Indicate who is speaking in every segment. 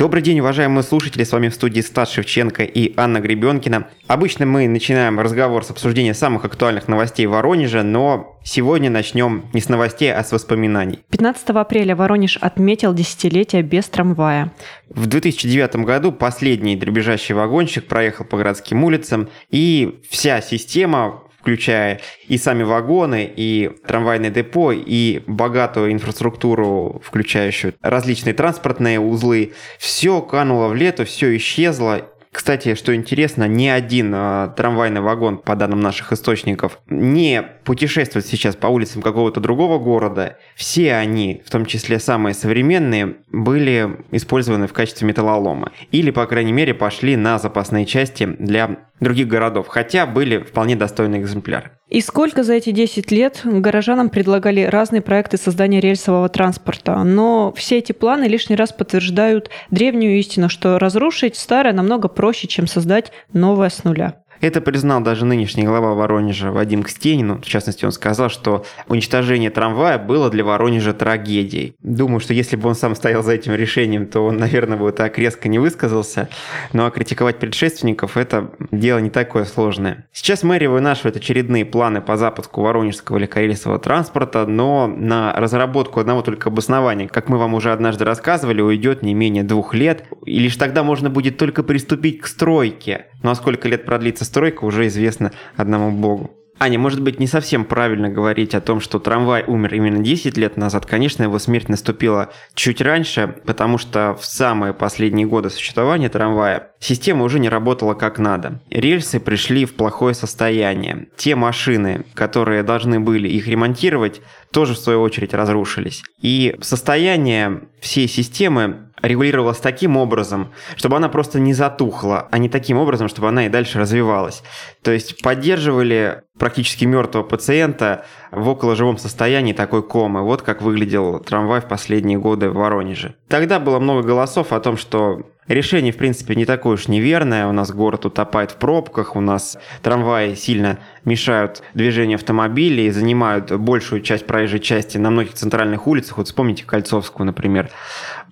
Speaker 1: Добрый день, уважаемые слушатели, с вами в студии Стас Шевченко и Анна Гребенкина. Обычно мы начинаем разговор с обсуждения самых актуальных новостей Воронежа, но сегодня начнем не с новостей, а с воспоминаний.
Speaker 2: 15 апреля Воронеж отметил десятилетие без трамвая.
Speaker 1: В 2009 году последний дребезжащий вагончик проехал по городским улицам, и вся система включая и сами вагоны, и трамвайное депо, и богатую инфраструктуру, включающую различные транспортные узлы. Все кануло в лето, все исчезло, кстати, что интересно, ни один э, трамвайный вагон, по данным наших источников, не путешествует сейчас по улицам какого-то другого города. Все они, в том числе самые современные, были использованы в качестве металлолома. Или, по крайней мере, пошли на запасные части для других городов, хотя были вполне достойные экземпляры.
Speaker 2: И сколько за эти 10 лет горожанам предлагали разные проекты создания рельсового транспорта. Но все эти планы лишний раз подтверждают древнюю истину, что разрушить старое намного проще, чем создать новое с нуля.
Speaker 1: Это признал даже нынешний глава Воронежа Вадим Кстенин. В частности, он сказал, что уничтожение трамвая было для Воронежа трагедией. Думаю, что если бы он сам стоял за этим решением, то он, наверное, бы так резко не высказался. Ну а критиковать предшественников – это дело не такое сложное. Сейчас мэрия вынашивает очередные планы по запуску воронежского легкорельсового транспорта, но на разработку одного только обоснования, как мы вам уже однажды рассказывали, уйдет не менее двух лет, и лишь тогда можно будет только приступить к стройке. Ну а сколько лет продлится стройка, уже известно одному богу. Аня, может быть, не совсем правильно говорить о том, что трамвай умер именно 10 лет назад. Конечно, его смерть наступила чуть раньше, потому что в самые последние годы существования трамвая система уже не работала как надо. Рельсы пришли в плохое состояние. Те машины, которые должны были их ремонтировать, тоже в свою очередь разрушились. И состояние всей системы регулировалась таким образом, чтобы она просто не затухла, а не таким образом, чтобы она и дальше развивалась. То есть поддерживали практически мертвого пациента в околоживом состоянии такой комы. Вот как выглядел трамвай в последние годы в Воронеже. Тогда было много голосов о том, что решение, в принципе, не такое уж неверное. У нас город утопает в пробках, у нас трамваи сильно мешают движению автомобилей, занимают большую часть проезжей части на многих центральных улицах. Вот вспомните Кольцовскую, например.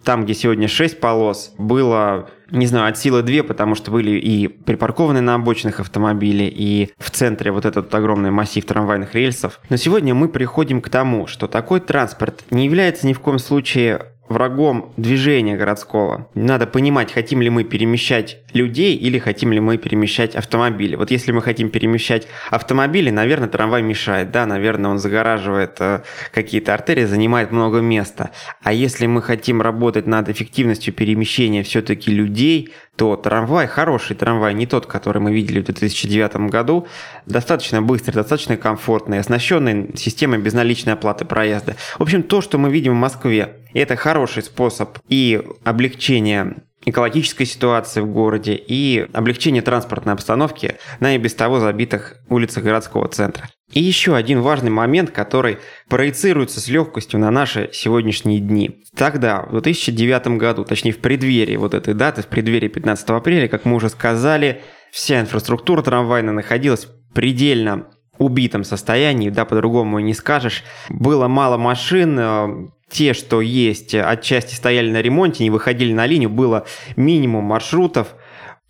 Speaker 1: Там, где сегодня 6 полос, было не знаю, от силы 2, потому что были и припаркованы на обочинах автомобили, и в центре вот этот огромный массив трамвайных рельсов. Но сегодня мы приходим к тому, что такой транспорт не является ни в коем случае врагом движения городского. Надо понимать, хотим ли мы перемещать людей или хотим ли мы перемещать автомобили. Вот если мы хотим перемещать автомобили, наверное, трамвай мешает. Да, наверное, он загораживает э, какие-то артерии, занимает много места. А если мы хотим работать над эффективностью перемещения все-таки людей, то трамвай, хороший трамвай, не тот, который мы видели в 2009 году, достаточно быстрый, достаточно комфортный, оснащенный системой безналичной оплаты проезда. В общем, то, что мы видим в Москве, это хороший способ и облегчения экологической ситуации в городе и облегчение транспортной обстановки на и без того забитых улицах городского центра. И еще один важный момент, который проецируется с легкостью на наши сегодняшние дни. Тогда, в 2009 году, точнее в преддверии вот этой даты, в преддверии 15 апреля, как мы уже сказали, вся инфраструктура трамвайная находилась предельно убитом состоянии, да, по-другому не скажешь. Было мало машин, э, те, что есть, отчасти стояли на ремонте, не выходили на линию, было минимум маршрутов.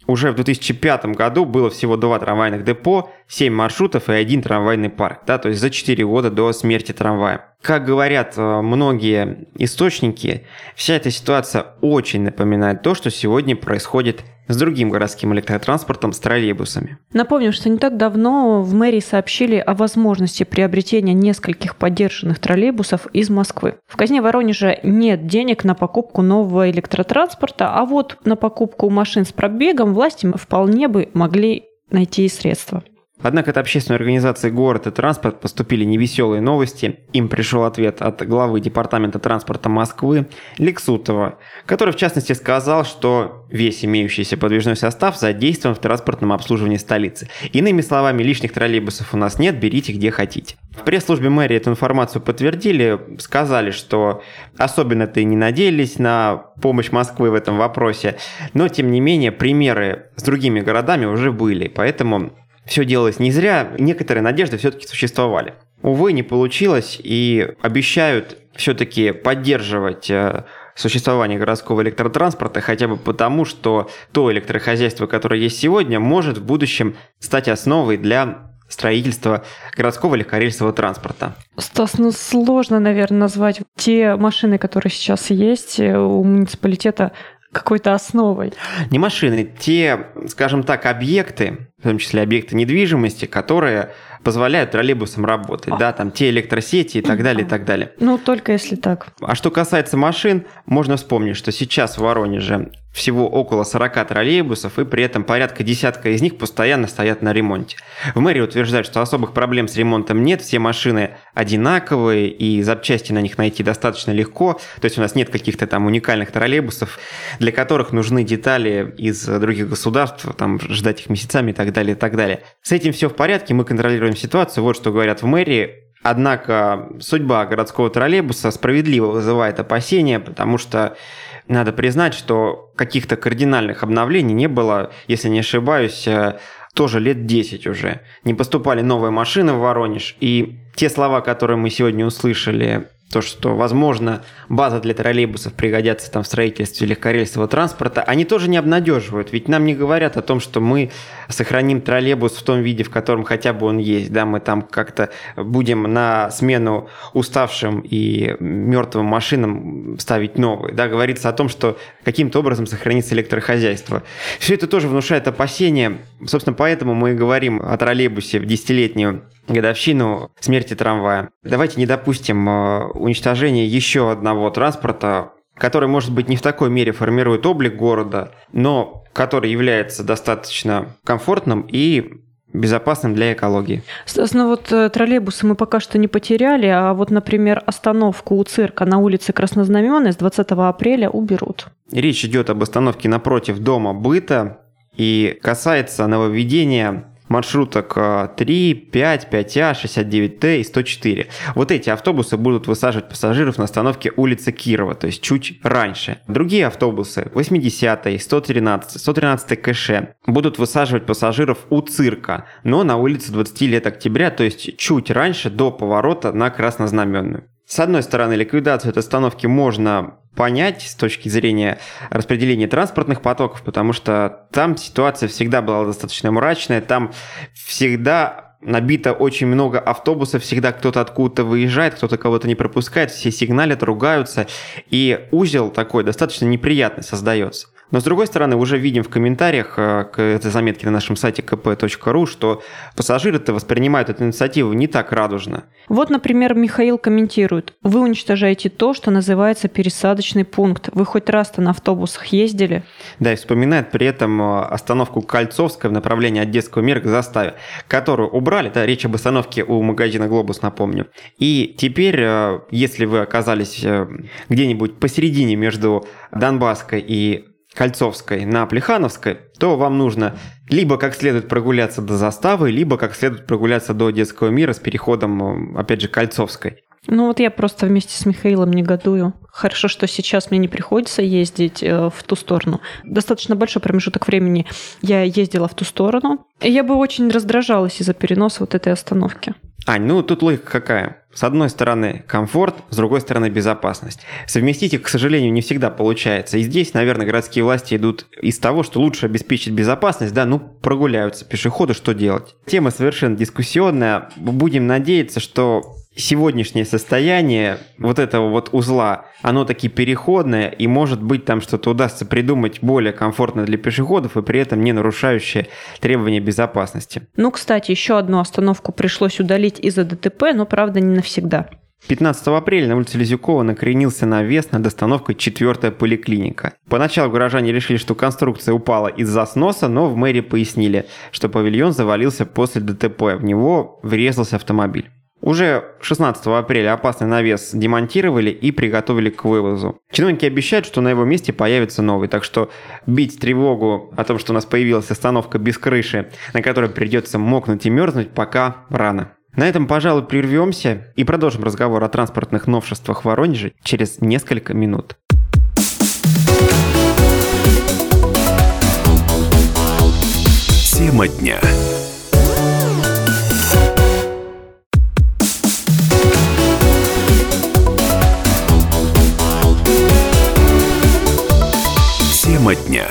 Speaker 1: Уже в 2005 году было всего два трамвайных депо, 7 маршрутов и один трамвайный парк, да, то есть за 4 года до смерти трамвая. Как говорят э, многие источники, вся эта ситуация очень напоминает то, что сегодня происходит с другим городским электротранспортом, с троллейбусами.
Speaker 2: Напомним, что не так давно в мэрии сообщили о возможности приобретения нескольких поддержанных троллейбусов из Москвы. В казне Воронежа нет денег на покупку нового электротранспорта, а вот на покупку машин с пробегом власти вполне бы могли найти средства.
Speaker 1: Однако от общественной организации «Город и транспорт» поступили невеселые новости. Им пришел ответ от главы Департамента транспорта Москвы Лексутова, который в частности сказал, что весь имеющийся подвижной состав задействован в транспортном обслуживании столицы. Иными словами, лишних троллейбусов у нас нет, берите где хотите. В пресс-службе мэрии эту информацию подтвердили, сказали, что особенно-то и не надеялись на помощь Москвы в этом вопросе, но тем не менее примеры с другими городами уже были, поэтому все делалось не зря, некоторые надежды все-таки существовали. Увы, не получилось, и обещают все-таки поддерживать э, существования городского электротранспорта, хотя бы потому, что то электрохозяйство, которое есть сегодня, может в будущем стать основой для строительства городского легкорельсового транспорта.
Speaker 2: Стас, ну сложно, наверное, назвать те машины, которые сейчас есть у муниципалитета какой-то основой.
Speaker 1: Не машины, те, скажем так, объекты, в том числе объекты недвижимости, которые позволяют троллейбусам работать, да, там те электросети и так далее, и так далее.
Speaker 2: Ну, только если так.
Speaker 1: А что касается машин, можно вспомнить, что сейчас в Воронеже всего около 40 троллейбусов, и при этом порядка десятка из них постоянно стоят на ремонте. В мэрии утверждают, что особых проблем с ремонтом нет, все машины одинаковые, и запчасти на них найти достаточно легко. То есть у нас нет каких-то там уникальных троллейбусов, для которых нужны детали из других государств, там ждать их месяцами и так далее, и так далее. С этим все в порядке, мы контролируем ситуацию, вот что говорят в мэрии. Однако судьба городского троллейбуса справедливо вызывает опасения, потому что надо признать, что каких-то кардинальных обновлений не было, если не ошибаюсь, э, тоже лет 10 уже. Не поступали новые машины в Воронеж, и те слова, которые мы сегодня услышали то, что, возможно, база для троллейбусов пригодятся там в строительстве легкорельсового транспорта, они тоже не обнадеживают. Ведь нам не говорят о том, что мы сохраним троллейбус в том виде, в котором хотя бы он есть. Да, мы там как-то будем на смену уставшим и мертвым машинам ставить новые. Да, говорится о том, что каким-то образом сохранится электрохозяйство. Все это тоже внушает опасения. Собственно, поэтому мы и говорим о троллейбусе в десятилетнюю годовщину смерти трамвая. Давайте не допустим э, уничтожения еще одного транспорта, который, может быть, не в такой мере формирует облик города, но который является достаточно комфортным и безопасным для экологии.
Speaker 2: Ну вот э, троллейбусы мы пока что не потеряли, а вот, например, остановку у цирка на улице Краснознаменной с 20 апреля уберут.
Speaker 1: Речь идет об остановке напротив дома быта и касается нововведения маршруток 3, 5, 5А, 69Т и 104. Вот эти автобусы будут высаживать пассажиров на остановке улицы Кирова, то есть чуть раньше. Другие автобусы 80 113, 113 КШ будут высаживать пассажиров у цирка, но на улице 20 лет октября, то есть чуть раньше до поворота на Краснознаменную. С одной стороны, ликвидацию этой остановки можно понять с точки зрения распределения транспортных потоков, потому что там ситуация всегда была достаточно мрачная, там всегда набито очень много автобусов, всегда кто-то откуда-то выезжает, кто-то кого-то не пропускает, все сигналят, ругаются, и узел такой достаточно неприятный создается. Но с другой стороны, уже видим в комментариях э, к этой заметке на нашем сайте kp.ru, что пассажиры-то воспринимают эту инициативу не так радужно.
Speaker 2: Вот, например, Михаил комментирует. Вы уничтожаете то, что называется пересадочный пункт. Вы хоть раз-то на автобусах ездили?
Speaker 1: Да, и вспоминает при этом э, остановку Кольцовская в направлении Одесского мира к заставе, которую убрали, да, речь об остановке у магазина «Глобус», напомню. И теперь, э, если вы оказались где-нибудь посередине между Донбасской и Кольцовской на Плехановской, то вам нужно либо как следует прогуляться до заставы, либо как следует прогуляться до детского мира с переходом, опять же, Кольцовской.
Speaker 2: Ну вот я просто вместе с Михаилом негодую. Хорошо, что сейчас мне не приходится ездить э, в ту сторону. Достаточно большой промежуток времени я ездила в ту сторону. И я бы очень раздражалась из-за переноса вот этой остановки.
Speaker 1: Ань, ну тут логика какая? С одной стороны комфорт, с другой стороны безопасность. Совместить их, к сожалению, не всегда получается. И здесь, наверное, городские власти идут из того, что лучше обеспечить безопасность, да, ну прогуляются пешеходы, что делать. Тема совершенно дискуссионная. Будем надеяться, что сегодняшнее состояние вот этого вот узла, оно таки переходное, и может быть там что-то удастся придумать более комфортно для пешеходов и при этом не нарушающее требования безопасности.
Speaker 2: Ну, кстати, еще одну остановку пришлось удалить из-за ДТП, но, правда, не навсегда.
Speaker 1: 15 апреля на улице Лизюкова накренился навес над остановкой 4 поликлиника. Поначалу горожане решили, что конструкция упала из-за сноса, но в мэрии пояснили, что павильон завалился после ДТП, в него врезался автомобиль. Уже 16 апреля опасный навес демонтировали и приготовили к вывозу. Чиновники обещают, что на его месте появится новый, так что бить тревогу о том, что у нас появилась остановка без крыши, на которой придется мокнуть и мерзнуть, пока рано. На этом, пожалуй, прервемся и продолжим разговор о транспортных новшествах в Воронеже через несколько минут.
Speaker 3: Тема дня.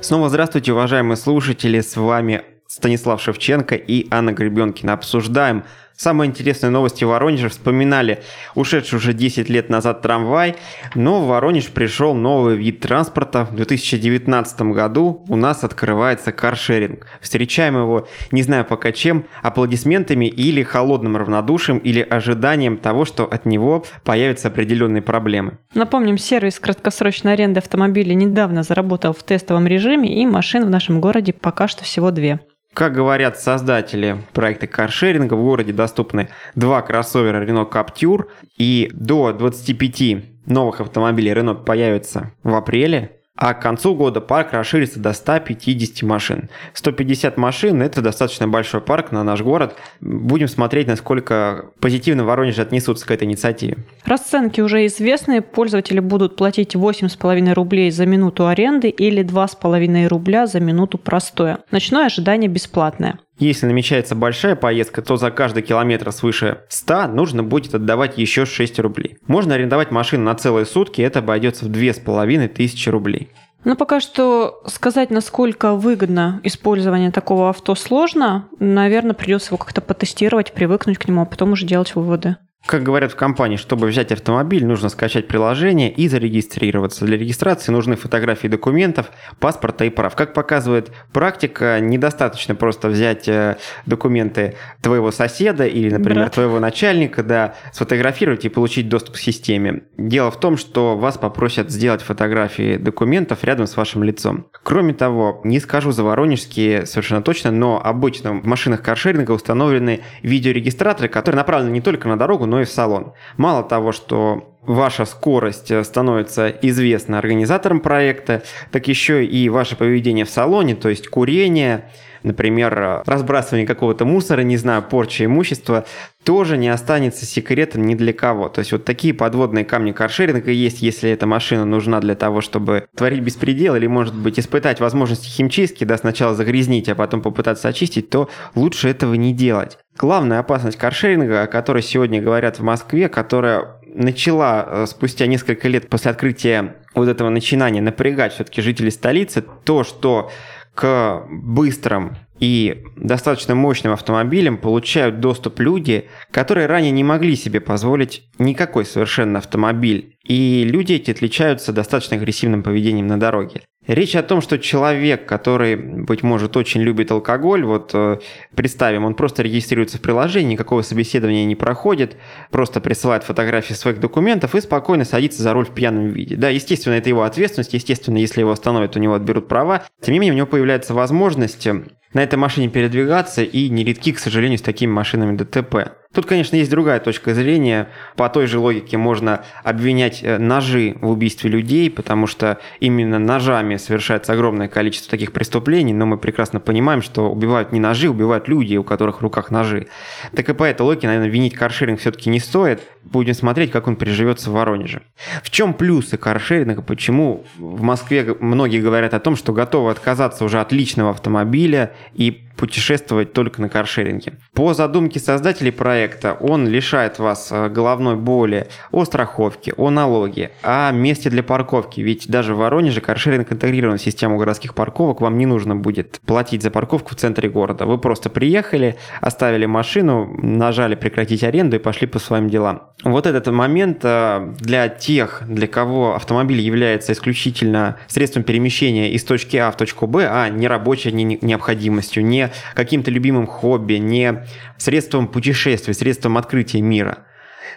Speaker 1: Снова здравствуйте, уважаемые слушатели. С вами Станислав Шевченко и Анна Гребенкина. Обсуждаем Самые интересные новости в Воронеже вспоминали ушедший уже 10 лет назад трамвай, но в Воронеж пришел новый вид транспорта. В 2019 году у нас открывается каршеринг. Встречаем его, не знаю пока чем, аплодисментами или холодным равнодушием, или ожиданием того, что от него появятся определенные проблемы.
Speaker 2: Напомним, сервис краткосрочной аренды автомобилей недавно заработал в тестовом режиме, и машин в нашем городе пока что всего две.
Speaker 1: Как говорят создатели проекта каршеринга, в городе доступны два кроссовера Renault Captur и до 25 новых автомобилей Renault появятся в апреле а к концу года парк расширится до 150 машин. 150 машин – это достаточно большой парк на наш город. Будем смотреть, насколько позитивно Воронеж отнесутся к этой инициативе.
Speaker 2: Расценки уже известны. Пользователи будут платить 8,5 рублей за минуту аренды или 2,5 рубля за минуту простоя. Ночное ожидание бесплатное.
Speaker 1: Если намечается большая поездка, то за каждый километр свыше 100 нужно будет отдавать еще 6 рублей. Можно арендовать машину на целые сутки, это обойдется в 2500 рублей.
Speaker 2: Но пока что сказать, насколько выгодно использование такого авто сложно. Наверное, придется его как-то потестировать, привыкнуть к нему, а потом уже делать выводы.
Speaker 1: Как говорят в компании, чтобы взять автомобиль, нужно скачать приложение и зарегистрироваться. Для регистрации нужны фотографии документов, паспорта и прав. Как показывает практика, недостаточно просто взять э, документы твоего соседа или, например, Брат. твоего начальника, да, сфотографировать и получить доступ к системе. Дело в том, что вас попросят сделать фотографии документов рядом с вашим лицом. Кроме того, не скажу за воронежские совершенно точно, но обычно в машинах каршеринга установлены видеорегистраторы, которые направлены не только на дорогу, но и в салон. Мало того, что ваша скорость э, становится известна организаторам проекта, так еще и ваше поведение в салоне, то есть курение, например, разбрасывание какого-то мусора, не знаю, порча имущества, тоже не останется секретом ни для кого. То есть вот такие подводные камни каршеринга есть, если эта машина нужна для того, чтобы творить беспредел или, может быть, испытать возможности химчистки, да, сначала загрязнить, а потом попытаться очистить, то лучше этого не делать. Главная опасность каршеринга, о которой сегодня говорят в Москве, которая начала э, спустя несколько лет после открытия вот этого начинания напрягать все-таки жителей столицы, то, что к быстрым и достаточно мощным автомобилям получают доступ люди, которые ранее не могли себе позволить никакой совершенно автомобиль. И люди эти отличаются достаточно агрессивным поведением на дороге. Речь о том, что человек, который, быть может, очень любит алкоголь, вот э, представим, он просто регистрируется в приложении, никакого собеседования не проходит, просто присылает фотографии своих документов и спокойно садится за руль в пьяном виде. Да, естественно, это его ответственность, естественно, если его остановят, у него отберут права. Тем не менее, у него появляется возможность на этой машине передвигаться и нередки, к сожалению, с такими машинами ДТП. Тут, конечно, есть другая точка зрения. По той же логике можно обвинять э, ножи в убийстве людей, потому что именно ножами совершается огромное количество таких преступлений, но мы прекрасно понимаем, что убивают не ножи, убивают люди, у которых в руках ножи. Так и по этой логике, наверное, винить каршеринг все-таки не стоит. Будем смотреть, как он приживется в Воронеже. В чем плюсы каршеринга? Почему в Москве многие говорят о том, что готовы отказаться уже от личного автомобиля и путешествовать только на каршеринге. По задумке создателей проекта, он лишает вас э, головной боли о страховке, о налоге, о месте для парковки. Ведь даже в Воронеже каршеринг интегрирован в систему городских парковок, вам не нужно будет платить за парковку в центре города. Вы просто приехали, оставили машину, нажали прекратить аренду и пошли по своим делам. Вот этот момент э, для тех, для кого автомобиль является исключительно средством перемещения из точки А в точку Б, а не рабочей необходимостью, не каким-то любимым хобби, не средством путешествия, средством открытия мира.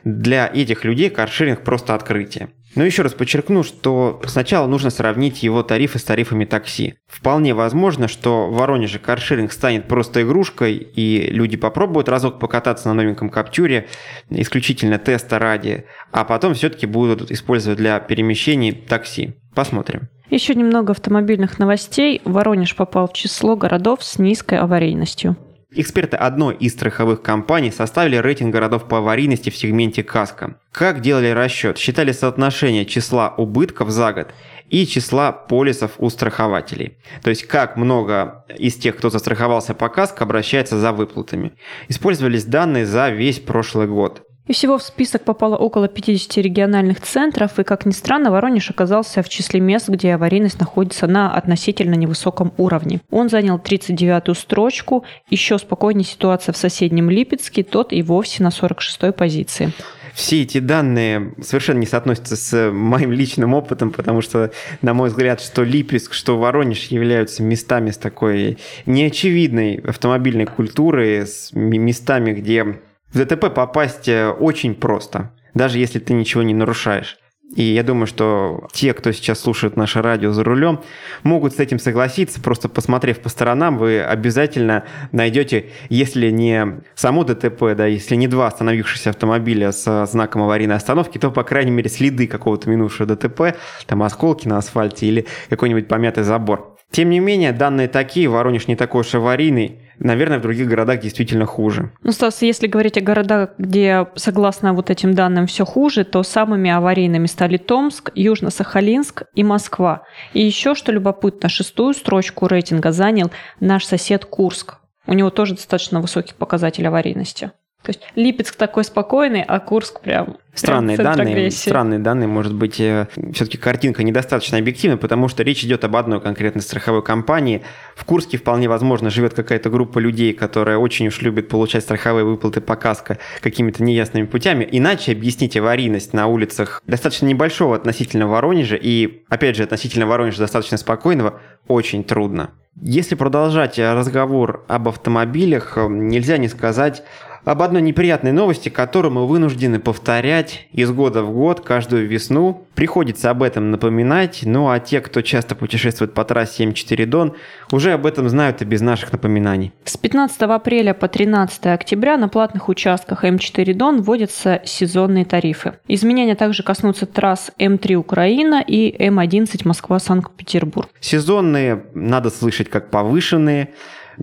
Speaker 1: Для этих людей каршеринг просто открытие. Но еще раз подчеркну, что сначала нужно сравнить его тарифы с тарифами такси. Вполне возможно, что в Воронеже каршеринг станет просто игрушкой, и люди попробуют разок покататься на новеньком Каптюре, исключительно теста ради, а потом все-таки будут использовать для перемещений такси. Посмотрим.
Speaker 2: Еще немного автомобильных новостей. Воронеж попал в число городов с низкой аварийностью.
Speaker 1: Эксперты одной из страховых компаний составили рейтинг городов по аварийности в сегменте КАСКО. Как делали расчет? Считали соотношение числа убытков за год и числа полисов у страхователей. То есть как много из тех, кто застраховался по КАСКО, обращается за выплатами. Использовались данные за весь прошлый год.
Speaker 2: И всего в список попало около 50 региональных центров, и, как ни странно, Воронеж оказался в числе мест, где аварийность находится на относительно невысоком уровне. Он занял 39-ю строчку, еще спокойнее ситуация в соседнем Липецке, тот и вовсе на 46-й позиции
Speaker 1: все эти данные совершенно не соотносятся с моим личным опытом, потому что, на мой взгляд, что Липецк, что Воронеж являются местами с такой неочевидной автомобильной культурой, с местами, где в ДТП попасть э, очень просто, даже если ты ничего не нарушаешь. И я думаю, что те, кто сейчас слушает наше радио за рулем, могут с этим согласиться. Просто посмотрев по сторонам, вы обязательно найдете, если не само ДТП, да, если не два остановившихся автомобиля с знаком аварийной остановки, то, по крайней мере, следы какого-то минувшего ДТП, там осколки на асфальте или какой-нибудь помятый забор. Тем не менее, данные такие, Воронеж не такой уж аварийный, Наверное, в других городах действительно хуже.
Speaker 2: Ну, Стас, если говорить о городах, где, согласно вот этим данным, все хуже, то самыми аварийными стали Томск, Южно-Сахалинск и Москва. И еще, что любопытно, шестую строчку рейтинга занял наш сосед Курск. У него тоже достаточно высокий показатель аварийности. То есть Липецк такой спокойный, а Курск прям
Speaker 1: Странные данные, странные данные, может быть, э, все-таки картинка недостаточно объективна, потому что речь идет об одной конкретной страховой компании. В Курске вполне возможно живет какая-то группа людей, которая очень уж любит получать страховые выплаты по каско какими-то неясными путями. Иначе объяснить аварийность на улицах достаточно небольшого относительно Воронежа и, опять же, относительно Воронежа достаточно спокойного очень трудно. Если продолжать разговор об автомобилях, э, нельзя не сказать об одной неприятной новости, которую мы вынуждены повторять из года в год, каждую весну. Приходится об этом напоминать, ну а те, кто часто путешествует по трассе М4 Дон, уже об этом знают и без наших напоминаний.
Speaker 2: С 15 апреля по 13 октября на платных участках М4 Дон вводятся сезонные тарифы. Изменения также коснутся трасс М3 Украина и М11 Москва-Санкт-Петербург.
Speaker 1: Сезонные надо слышать как повышенные,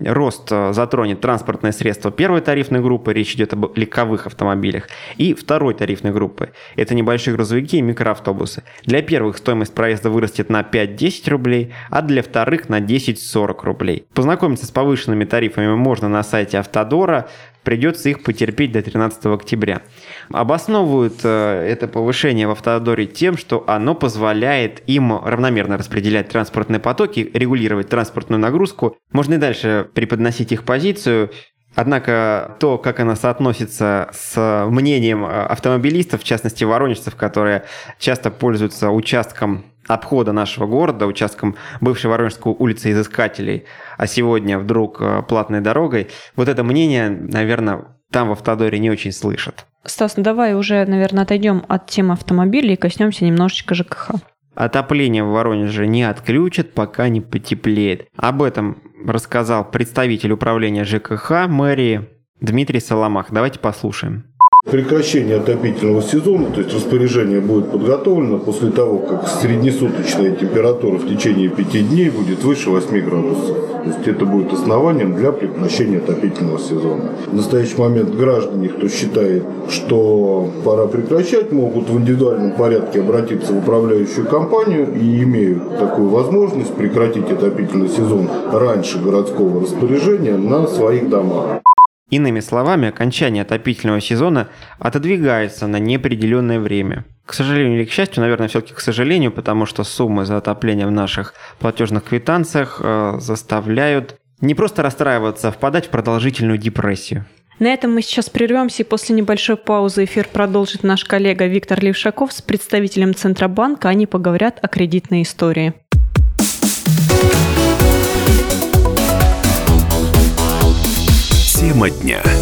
Speaker 1: рост э, затронет транспортное средство первой тарифной группы, речь идет об легковых автомобилях, и второй тарифной группы. Это небольшие грузовики и микроавтобусы. Для первых стоимость проезда вырастет на 5-10 рублей, а для вторых на 10-40 рублей. Познакомиться с повышенными тарифами можно на сайте Автодора придется их потерпеть до 13 октября. Обосновывают э, это повышение в автодоре тем, что оно позволяет им равномерно распределять транспортные потоки, регулировать транспортную нагрузку. Можно и дальше преподносить их позицию, Однако то, как она соотносится с мнением э, автомобилистов, в частности воронежцев, которые часто пользуются участком обхода нашего города, участком бывшей Воронежской улицы Изыскателей, а сегодня вдруг э, платной дорогой, вот это мнение, наверное, там в Автодоре не очень слышат.
Speaker 2: Стас, ну давай уже, наверное, отойдем от темы автомобилей и коснемся немножечко ЖКХ.
Speaker 1: Отопление в Воронеже не отключат, пока не потеплеет. Об этом рассказал представитель управления ЖКХ мэрии Дмитрий Соломах. Давайте послушаем.
Speaker 3: Прекращение отопительного сезона, то есть распоряжение будет подготовлено после того, как среднесуточная температура в течение пяти дней будет выше 8 градусов. То есть это будет основанием для прекращения отопительного сезона. В настоящий момент граждане, кто считает, что пора прекращать, могут в индивидуальном порядке обратиться в управляющую компанию и имеют такую возможность прекратить отопительный сезон раньше городского распоряжения на своих домах.
Speaker 1: Иными словами, окончание отопительного сезона отодвигается на неопределенное время. К сожалению или к счастью, наверное, все-таки к сожалению, потому что суммы за отопление в наших платежных квитанциях э, заставляют не просто расстраиваться, а впадать в продолжительную депрессию.
Speaker 2: На этом мы сейчас прервемся, и после небольшой паузы эфир продолжит наш коллега Виктор Левшаков с представителем Центробанка. Они поговорят о кредитной истории.
Speaker 4: Тема дня.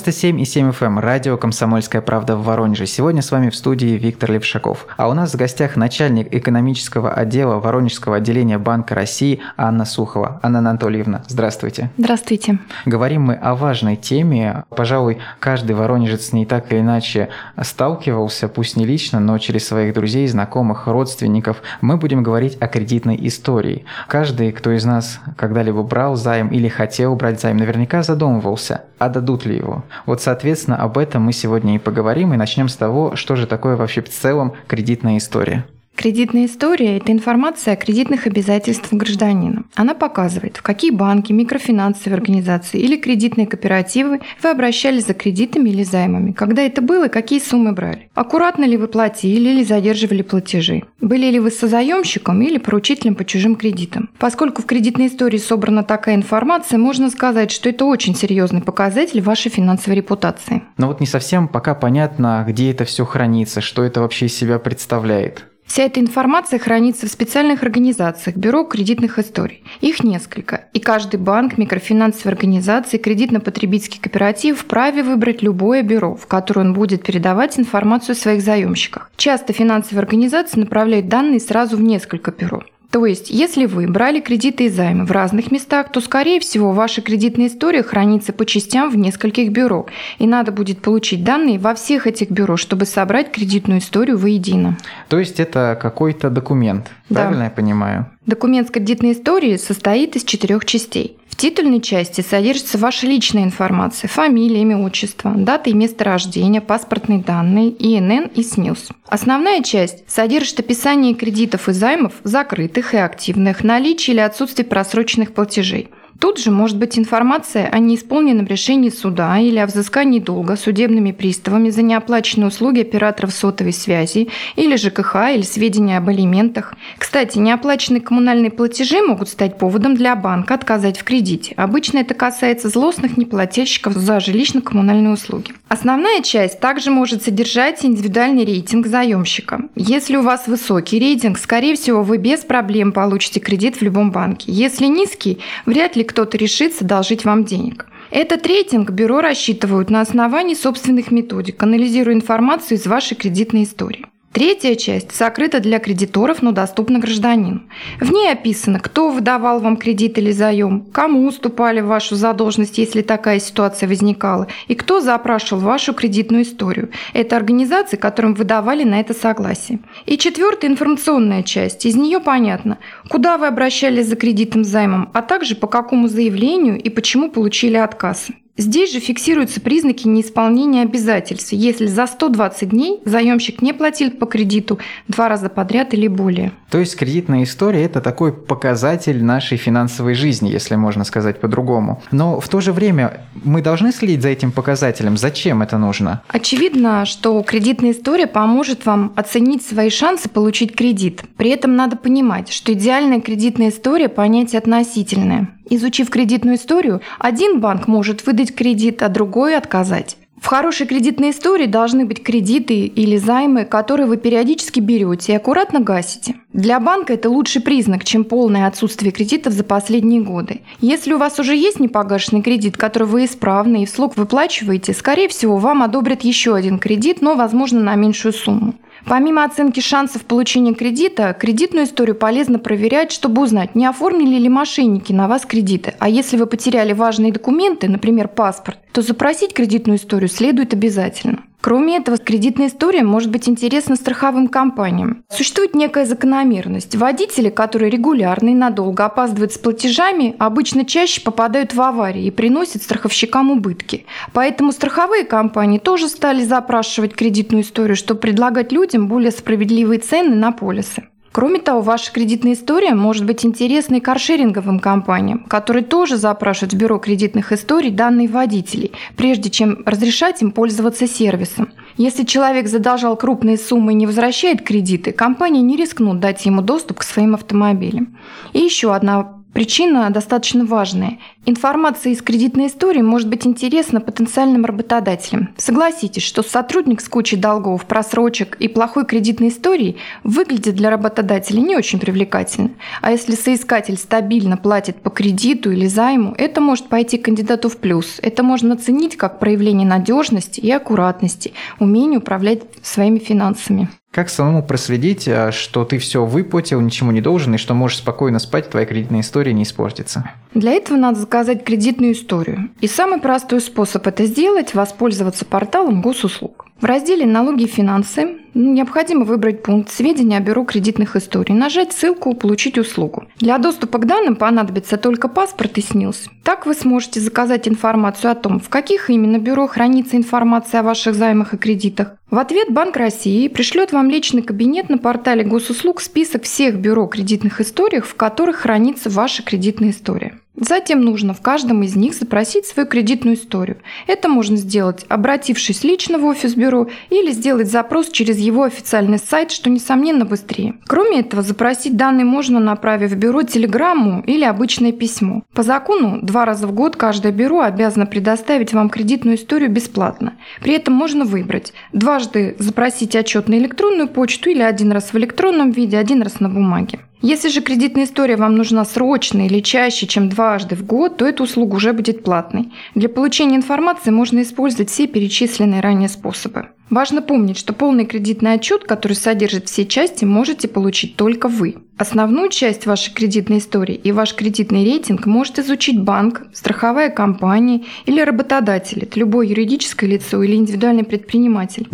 Speaker 5: 97,7 FM, эм, радио «Комсомольская правда» в Воронеже. Сегодня с вами в студии Виктор Левшаков. А у нас в гостях начальник экономического отдела Воронежского отделения Банка России Анна Сухова. Анна Анатольевна, здравствуйте.
Speaker 6: Здравствуйте.
Speaker 5: Говорим мы о важной теме. Пожалуй, каждый воронежец с ней так или иначе сталкивался, пусть не лично, но через своих друзей, знакомых, родственников. Мы будем говорить о кредитной истории. Каждый, кто из нас когда-либо брал займ или хотел брать займ, наверняка задумывался, а дадут ли его. Вот, соответственно, об этом мы сегодня и поговорим, и начнем с того, что же такое вообще в целом кредитная история.
Speaker 6: Кредитная история – это информация о кредитных обязательствах гражданина. Она показывает, в какие банки, микрофинансовые организации или кредитные кооперативы вы обращались за кредитами или займами, когда это было и какие суммы брали. Аккуратно ли вы платили или задерживали платежи. Были ли вы созаемщиком или поручителем по чужим кредитам. Поскольку в кредитной истории собрана такая информация, можно сказать, что это очень серьезный показатель вашей финансовой репутации.
Speaker 5: Но вот не совсем пока понятно, где это все хранится, что это вообще из себя представляет.
Speaker 6: Вся эта информация хранится в специальных организациях Бюро кредитных историй. Их несколько. И каждый банк, микрофинансовая организация, кредитно-потребительский кооператив вправе выбрать любое бюро, в которое он будет передавать информацию о своих заемщиках. Часто финансовые организации направляют данные сразу в несколько бюро. То есть, если вы брали кредиты и займы в разных местах, то, скорее всего, ваша кредитная история хранится по частям в нескольких бюро, и надо будет получить данные во всех этих бюро, чтобы собрать кредитную историю воедино.
Speaker 5: То есть это какой-то документ,
Speaker 6: Да.
Speaker 5: правильно я понимаю?
Speaker 6: Документ с кредитной историей состоит из четырех частей. В титульной части содержится ваша личная информация, фамилия, имя, отчество, дата и место рождения, паспортные данные, ИНН и СНИЛС. Основная часть содержит описание кредитов и займов, закрытых и активных, наличие или отсутствие просроченных платежей. Тут же может быть информация о неисполненном решении суда или о взыскании долга судебными приставами за неоплаченные услуги операторов сотовой связи или ЖКХ или сведения об алиментах. Кстати, неоплаченные коммунальные платежи могут стать поводом для банка отказать в кредите. Обычно это касается злостных неплательщиков за жилищно-коммунальные услуги. Основная часть также может содержать индивидуальный рейтинг заемщика. Если у вас высокий рейтинг, скорее всего, вы без проблем получите кредит в любом банке. Если низкий, вряд ли кто-то решится должить вам денег. Этот рейтинг бюро рассчитывают на основании собственных методик, анализируя информацию из вашей кредитной истории. Третья часть закрыта для кредиторов, но доступна гражданину. В ней описано, кто выдавал вам кредит или заем, кому уступали вашу задолженность, если такая ситуация возникала, и кто запрашивал вашу кредитную историю. Это организации, которым выдавали на это согласие. И четвертая информационная часть. Из нее понятно, куда вы обращались за кредитом займом, а также по какому заявлению и почему получили отказ. Здесь же фиксируются признаки неисполнения обязательств, если за 120 дней заемщик не платил по кредиту два раза подряд или более.
Speaker 5: То есть кредитная история – это такой показатель нашей финансовой жизни, если можно сказать по-другому. Но в то же время мы должны следить за этим показателем. Зачем это нужно?
Speaker 6: Очевидно, что кредитная история поможет вам оценить свои шансы получить кредит. При этом надо понимать, что идеальная кредитная история – понятие относительное. Изучив кредитную историю, один банк может выдать кредит, а другой отказать. В хорошей кредитной истории должны быть кредиты или займы, которые вы периодически берете и аккуратно гасите. Для банка это лучший признак, чем полное отсутствие кредитов за последние годы. Если у вас уже есть непогашенный кредит, который вы исправно и в слог выплачиваете, скорее всего, вам одобрят еще один кредит, но, возможно, на меньшую сумму. Помимо оценки шансов получения кредита, кредитную историю полезно проверять, чтобы узнать, не оформили ли мошенники на вас кредиты. А если вы потеряли важные документы, например, паспорт, то запросить кредитную историю следует обязательно. Кроме этого, кредитная история может быть интересна страховым компаниям. Существует некая закономерность. Водители, которые регулярно и надолго опаздывают с платежами, обычно чаще попадают в аварии и приносят страховщикам убытки. Поэтому страховые компании тоже стали запрашивать кредитную историю, чтобы предлагать людям более справедливые цены на полисы. Кроме того, ваша кредитная история может быть интересной каршеринговым компаниям, которые тоже запрашивают в бюро кредитных историй данные водителей, прежде чем разрешать им пользоваться сервисом. Если человек задолжал крупные суммы и не возвращает кредиты, компания не рискнут дать ему доступ к своим автомобилям. И еще одна Причина достаточно важная. Информация из кредитной истории может быть интересна потенциальным работодателям. Согласитесь, что сотрудник с кучей долгов, просрочек и плохой кредитной истории выглядит для работодателя не очень привлекательно. А если соискатель стабильно платит по кредиту или займу, это может пойти кандидату в плюс. Это можно оценить как проявление надежности и аккуратности, умение управлять своими финансами.
Speaker 5: Как самому проследить, а, что ты все выплатил, ничему не должен, и что можешь спокойно спать, твоя кредитная история не испортится?
Speaker 6: Для этого надо заказать кредитную историю. И самый простой способ это сделать – воспользоваться порталом госуслуг. В разделе «Налоги и финансы» необходимо выбрать пункт «Сведения о бюро кредитных историй», нажать ссылку «Получить услугу». Для доступа к данным понадобится только паспорт и СНИЛС. Так вы сможете заказать информацию о том, в каких именно бюро хранится информация о ваших займах и кредитах. В ответ Банк России пришлет вам личный кабинет на портале госуслуг список всех бюро кредитных историй, в которых хранится ваша кредитная история. Затем нужно в каждом из них запросить свою кредитную историю. Это можно сделать, обратившись лично в офис бюро или сделать запрос через его официальный сайт, что, несомненно, быстрее. Кроме этого, запросить данные можно, направив в бюро телеграмму или обычное письмо. По закону, два раза в год каждое бюро обязано предоставить вам кредитную историю бесплатно. При этом можно выбрать дважды запросить отчет на электронную почту или один раз в электронном виде, один раз на бумаге. Если же кредитная история вам нужна срочно или чаще, чем дважды в год, то эта услуга уже будет платной. Для получения информации можно использовать все перечисленные ранее способы. Важно помнить, что полный кредитный отчет, который содержит все части, можете получить только вы. Основную часть вашей кредитной истории и ваш кредитный рейтинг может изучить банк, страховая компания или работодатель, это любое юридическое лицо или индивидуальный предприниматель,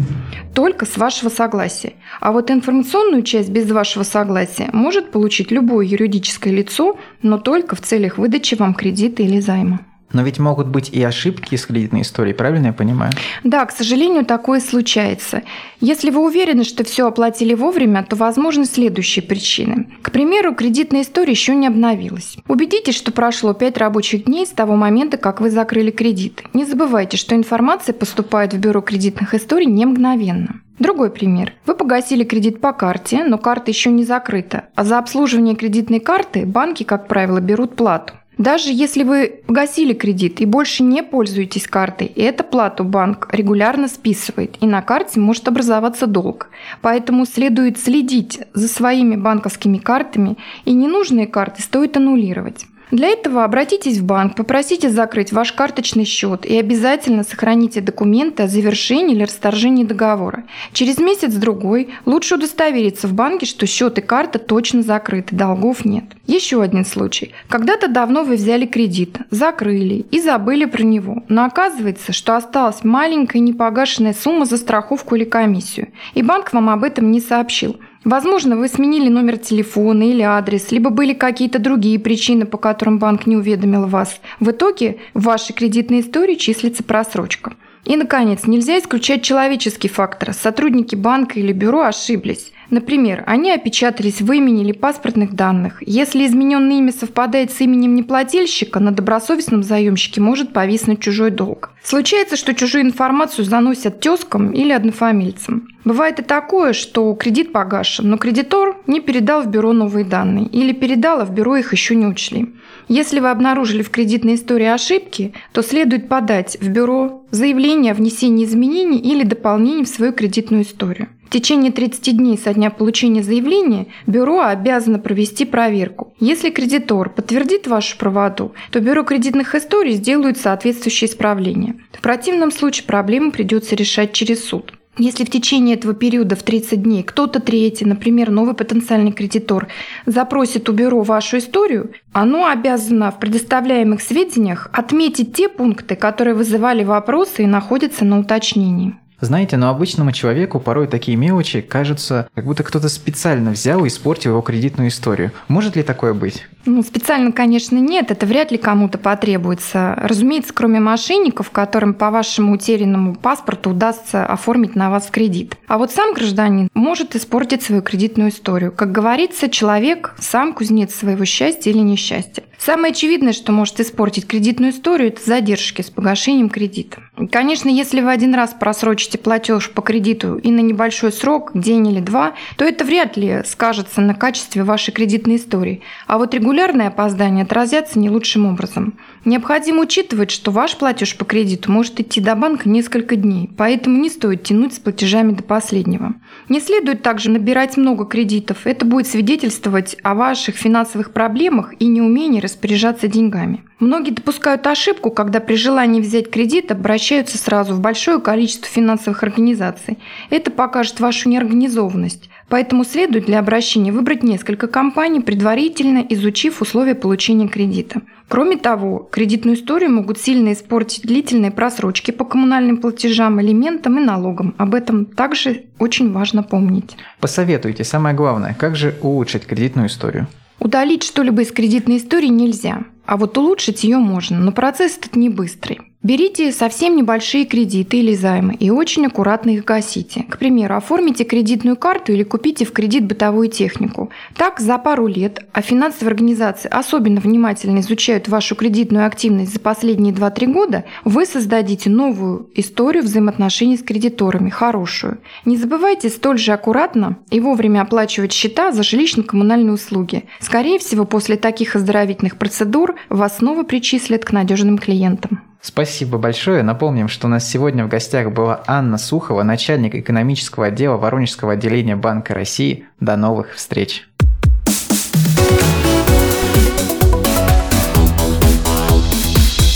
Speaker 6: только с вашего согласия. А вот информационную часть без вашего согласия может получить любое юридическое лицо, но только в целях выдачи вам кредита или займа.
Speaker 5: Но ведь могут быть и ошибки с кредитной историей, правильно я понимаю?
Speaker 6: Да, к сожалению, такое случается. Если вы уверены, что все оплатили вовремя, то возможны следующие причины. К примеру, кредитная история еще не обновилась. Убедитесь, что прошло 5 рабочих дней с того момента, как вы закрыли кредит. Не забывайте, что информация поступает в бюро кредитных историй не мгновенно. Другой пример. Вы погасили кредит по карте, но карта еще не закрыта, а за обслуживание кредитной карты банки, как правило, берут плату. Даже если вы погасили кредит и больше не пользуетесь картой, эту плату банк регулярно списывает, и на карте может образоваться долг. Поэтому следует следить за своими банковскими картами, и ненужные карты стоит аннулировать. Для этого обратитесь в банк, попросите закрыть ваш карточный счет и обязательно сохраните документы о завершении или расторжении договора. Через месяц-другой лучше удостовериться в банке, что счет и карта точно закрыты, долгов нет. Еще один случай. Когда-то давно вы взяли кредит, закрыли и забыли про него, но оказывается, что осталась маленькая непогашенная сумма за страховку или комиссию, и банк вам об этом не сообщил. Возможно, вы сменили номер телефона или адрес, либо были какие-то другие причины, по которым банк не уведомил вас. В итоге в вашей кредитной истории числится просрочка. И, наконец, нельзя исключать человеческий фактор. Сотрудники банка или бюро ошиблись. Например, они опечатались в имени или паспортных данных. Если измененное имя совпадает с именем неплательщика, на добросовестном заемщике может повиснуть чужой долг. Случается, что чужую информацию заносят тезкам или однофамильцам. Бывает и такое, что кредит погашен, но кредитор не передал в бюро новые данные или передал, а в бюро их еще не учли. Если вы обнаружили в кредитной истории ошибки, то следует подать в бюро заявление о внесении изменений или дополнений в свою кредитную историю. В течение 30 дней со дня получения заявления бюро обязано провести проверку. Если кредитор подтвердит вашу правоту, то бюро кредитных историй сделает соответствующее исправление. В противном случае проблему придется решать через суд. Если в течение этого периода в 30 дней кто-то третий, например, новый потенциальный кредитор, запросит у бюро вашу историю, оно обязано в предоставляемых сведениях отметить те пункты, которые вызывали вопросы и находятся на уточнении.
Speaker 5: Знаете, но обычному человеку порой такие мелочи кажутся, как будто кто-то специально взял и испортил его кредитную историю. Может ли такое быть?
Speaker 6: Ну, специально, конечно, нет, это вряд ли кому-то потребуется. Разумеется, кроме мошенников, которым по вашему утерянному паспорту удастся оформить на вас кредит. А вот сам гражданин может испортить свою кредитную историю. Как говорится, человек сам кузнец своего счастья или несчастья. Самое очевидное, что может испортить кредитную историю, это задержки с погашением кредита. Конечно, если вы один раз просрочите платеж по кредиту и на небольшой срок, день или два, то это вряд ли скажется на качестве вашей кредитной истории. А вот регулярные опоздания отразятся не лучшим образом. Необходимо учитывать, что ваш платеж по кредиту может идти до банка несколько дней, поэтому не стоит тянуть с платежами до последнего. Не следует также набирать много кредитов. Это будет свидетельствовать о ваших финансовых проблемах и неумении распоряжаться деньгами. Многие допускают ошибку, когда при желании взять кредит обращаются сразу в большое количество финансовых организаций. Это покажет вашу неорганизованность. Поэтому следует для обращения выбрать несколько компаний, предварительно изучив условия получения кредита. Кроме того, кредитную историю могут сильно испортить длительные просрочки по коммунальным платежам, элементам и налогам. Об этом также очень важно помнить.
Speaker 5: Посоветуйте, самое главное, как же улучшить кредитную историю?
Speaker 6: Удалить что-либо из кредитной истории нельзя, а вот улучшить ее можно, но процесс этот не быстрый. Берите совсем небольшие кредиты или займы и очень аккуратно их гасите. К примеру, оформите кредитную карту или купите в кредит бытовую технику. Так, за пару лет, а финансовые организации особенно внимательно изучают вашу кредитную активность за последние 2-3 года, вы создадите новую историю взаимоотношений с кредиторами, хорошую. Не забывайте столь же аккуратно и вовремя оплачивать счета за жилищно-коммунальные услуги. Скорее всего, после таких оздоровительных процедур вас снова причислят к надежным клиентам.
Speaker 5: Спасибо большое. Напомним, что у нас сегодня в гостях была Анна Сухова, начальник экономического отдела Воронежского отделения Банка России. До новых встреч!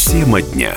Speaker 4: Тема дня.